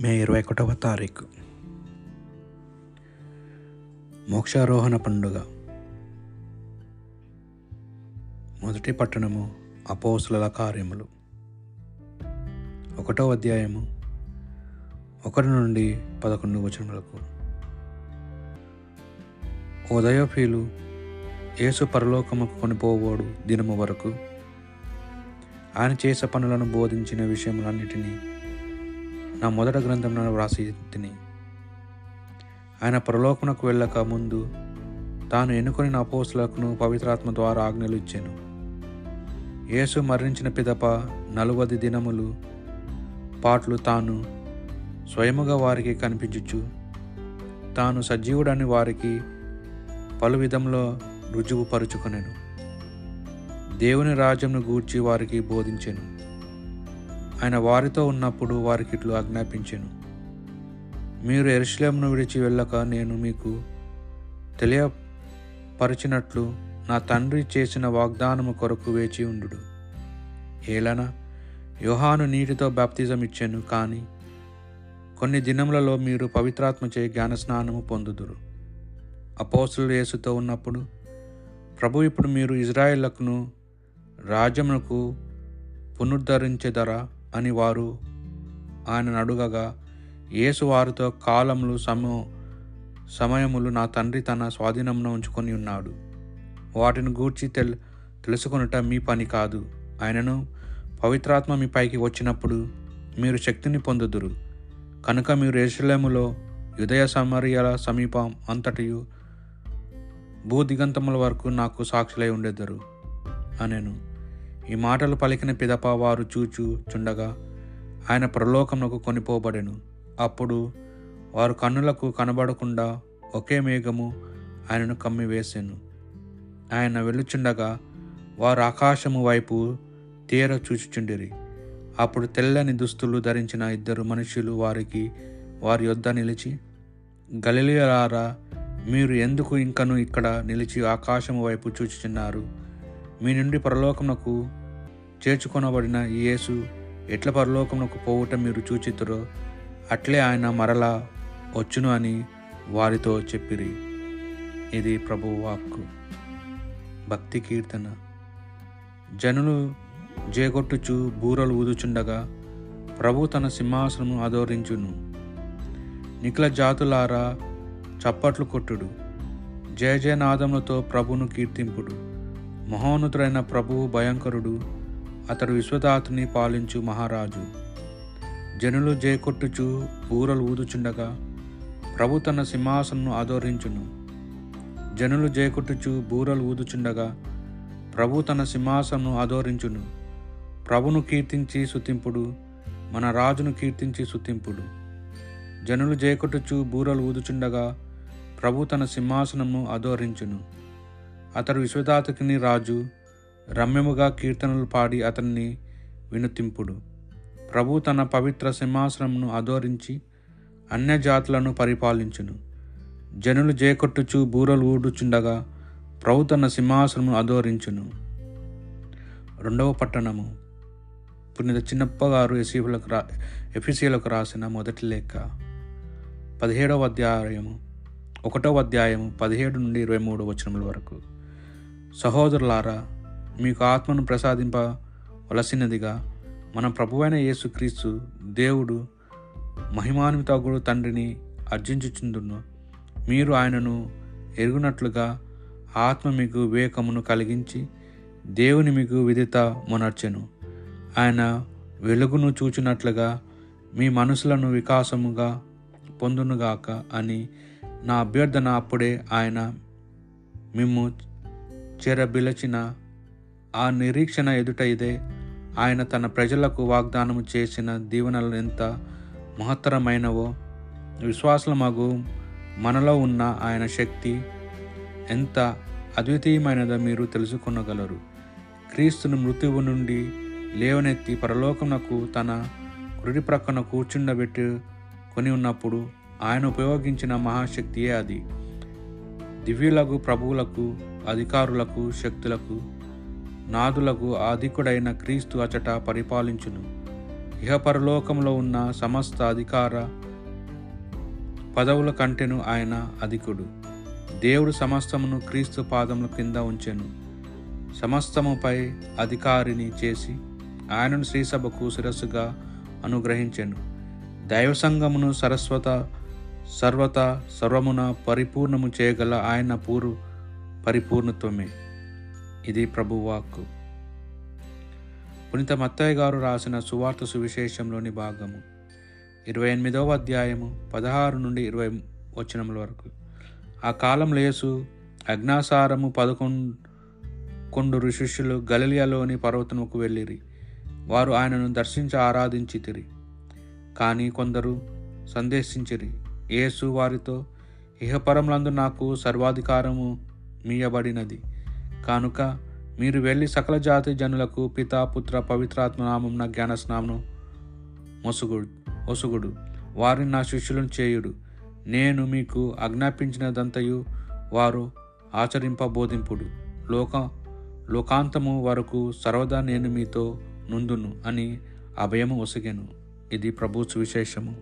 మే ఇరవై ఒకటవ తారీఖు. మోక్షారోహణ పండుగ. మొదటి పట్టణము అపోసుల కార్యములు. ఒకటో అధ్యాయము ఒకటి నుండి పదకొండు వచనములకు. ఉదయఫీలు యేసు పరలోకముకు కొనిపోవోడు దినము వరకు. ఆయన చేసే పనులను బోధించిన విషయములన్నిటినీ నా మొదట గ్రంథంలో వ్రాసి తిని. ఆయన పరలోకమునకు వెళ్ళక ముందు తాను ఎన్నుకొని నా అపోస్తులకు పవిత్రాత్మ ద్వారా ఆజ్ఞలు ఇచ్చాను. యేసు మరణించిన పిదప నలువది దినములు పాటలు తాను స్వయముగా వారికి కనిపించుచు తాను సజీవుడని వారికి పలు విధంలో రుజువుపరుచుకొనెను. దేవుని రాజ్యంను గూర్చి వారికి బోధించెను. ఆయన వారితో ఉన్నప్పుడు వారికి ఇట్లు ఆజ్ఞాపించాను. మీరు ఎరుశలేమును విడిచి వెళ్ళక నేను మీకు తెలియపరిచినట్లు నా తండ్రి చేసిన వాగ్దానము కొరకు వేచి ఉండు ఏలన యోహాను నీటితో బాప్తిజం ఇచ్చాను కానీ కొన్ని దినములలో మీరు పవిత్రాత్మచే జ్ఞానస్నానము పొందుదురు. అపోసులు యేసుతో ఉన్నప్పుడు ప్రభు ఇప్పుడు మీరు ఇజ్రాయేళ్ళకును రాజ్యమునకు పునరుద్ధరించెదరా? అని వారు ఆయన అడుగగా యేసు వారితో కాలములు సమ సమయములు నా తండ్రి తన స్వాధీనంలో ఉంచుకొని ఉన్నాడు. వాటిని గూర్చి తెల్ తెలుసుకొనుట మీ పని కాదు. ఆయనను పవిత్రాత్మ మీ పైకి వచ్చినప్పుడు మీరు శక్తిని పొందుదురు. కనుక మీరు యేసులేములో యుదయ సమర్యాల సమీపం అంతటియు భూదిగంతముల వరకు నాకు సాక్షులై ఉండేద్దరు అనెను. ఈ మాటలు పలికిన పిదప వారు చూచు చుండగా ఆయన ప్రలోకమునకు కొనిపోబడెను. అప్పుడు వారు కన్నులకు కనబడకుండా ఒకే మేఘము ఆయనను కమ్మివేసెను. ఆయన వెళ్ళుచుండగా వారు ఆకాశము వైపు తీర చూచుచుండిరి. అప్పుడు తెల్లని దుస్తులు ధరించిన ఇద్దరు మనుషులు వారికి వారి యొద్ద నిలిచి గలిలియలారా మీరు ఎందుకు ఇంకను ఇక్కడ నిలిచి ఆకాశము వైపు చూచుచున్నారు? మీ నుండి పరలోకమునకు చేర్చుకొనబడిన ఈ యేసు ఎట్ల పరలోకమునకు పోవుట మీరు చూచితురో అట్లే ఆయన మరలా వచ్చును అని వారితో చెప్పిరి. ఇది ప్రభు వాక్కు. భక్తి కీర్తన. జనులు జేగొట్టుచు బూరలు ఊదుచుండగా ప్రభు తన సింహాసనము ఆదోరించును. నిఖిల జాతులారా చప్పట్లు కొట్టుడు. జయజయనాదములతో ప్రభును కీర్తింపుడు. మహోన్నతుడైన ప్రభువు భయంకరుడు. అతడు విశ్వదాతుని పాలించు మహారాజు. జనులు జయకొట్టుచు బూరలు ఊదుచుండగా ప్రభు తన సింహాసనను ఆదోరించును. జనులు జయకొట్టుచు బూరలు ఊదుచుండగా ప్రభు తన సింహాసనను ఆదోరించును. ప్రభును కీర్తించి సుతింపుడు మన రాజును కీర్తించి సుతింపుడు జనులు జయకొట్టుచు బూరలు ఊదుచుండగా ప్రభు తన సింహాసనము ఆదోరించును. అతడు విశ్వదాతకిని రాజు రమ్యముగా కీర్తనలు పాడి అతన్ని వినుతింపుడు. ప్రభు తన పవిత్ర సింహాసనమును అధోరించి అన్యజాతులను పరిపాలించును. జనులు జేకొట్టుచు బూరలు ఊడుచుండగా ప్రభు తన సింహాసనము ఆదోరించును రెండవ పట్టణము. పుణ్యత చిన్నప్పగారు ఎసీఫులకు రా ఎఫీసీలకు రాసిన మొదటి లేఖ. పదిహేడవ అధ్యాయము. ఒకటవ అధ్యాయము పదిహేడు నుండి ఇరవై మూడు వచనముల వరకు. సహోదరులారా మీకు ఆత్మను ప్రసాదింపవలసినదిగా మన ప్రభువైన యేసుక్రీస్తు దేవుడు మహిమాన్వితగుడు తండ్రిని అర్జించుచుందును. మీరు ఆయనను ఎరుగునట్లుగా ఆత్మ మీకు వివేకమును కలిగించి దేవుని మీకు విదిత మొనర్చెను. ఆయన వెలుగును చూచినట్లుగా మీ మనసులను వికాసముగా పొందునుగాక అని నా అభ్యర్థన అప్పుడే ఆయన మిమ్ము చెరబిలచిన ఆ నిరీక్షణ ఎదుట ఇదే. ఆయన తన ప్రజలకు వాగ్దానం చేసిన దీవెనలు ఎంత మహత్తరమైనవో విశ్వాసమగు మనలో ఉన్న ఆయన శక్తి ఎంత అద్వితీయమైనదో మీరు తెలుసుకొనగలరు. క్రీస్తును మృత్యువు నుండి లేవనెత్తి పరలోకమునకు తన కుడి ప్రక్కన కూర్చుండబెట్టి కొని ఉన్నప్పుడు ఆయన ఉపయోగించిన మహాశక్తియే అది. దివ్యులకు ప్రభువులకు అధికారులకు శక్తులకు నాదులకు ఆధికుడైన క్రీస్తు అచట పరిపాలించును. ఇహపరలోకంలో ఉన్న సమస్త అధికార పదవుల కంటెను ఆయన అధికుడు. దేవుడు సమస్తమును క్రీస్తు పాదముల కింద ఉంచెను. సమస్తముపై అధికారిని చేసి ఆయనను శ్రీసభకు శిరస్సుగా అనుగ్రహించెను. దైవ సంఘమును సరస్వత సర్వత సర్వమున పరిపూర్ణము చేయగల ఆయన పూరు పరిపూర్ణత్వమే. ఇది ప్రభువాక్కు. పునిత మత్తయ్య గారు రాసిన సువార్త సువిశేషంలోని భాగము. ఇరవై ఎనిమిదవ అధ్యాయము పదహారు నుండి ఇరవై వచనముల వరకు. ఆ కాలం లేసు అజ్ఞాసారము పదకొండు కొండురు శిష్యులు గలిలియాలోని పర్వతముకు వెళ్ళిరి. వారు ఆయనను దర్శించి ఆరాధించితిరి. కానీ కొందరు సందేశించిరి యేసు వారితో ఇహపరములందు నాకు సర్వాధికారము మీయబడినది. కానుక మీరు వెళ్ళి సకల జాతి జనులకు పితా పుత్ర పవిత్రాత్మ నామం జ్ఞాన స్నామను మొసుగుడు ఒసుగుడు. వారిని నా శిష్యులను చేయుడు. నేను మీకు ఆజ్ఞాపించినదంతయు వారు ఆచరింపబోధింపుడు. లోక లోకాంతము వరకు సర్వదా నేను మీతో నుందును అని అభయము ఒసగెను. ఇది ప్రభు సువిశేషము.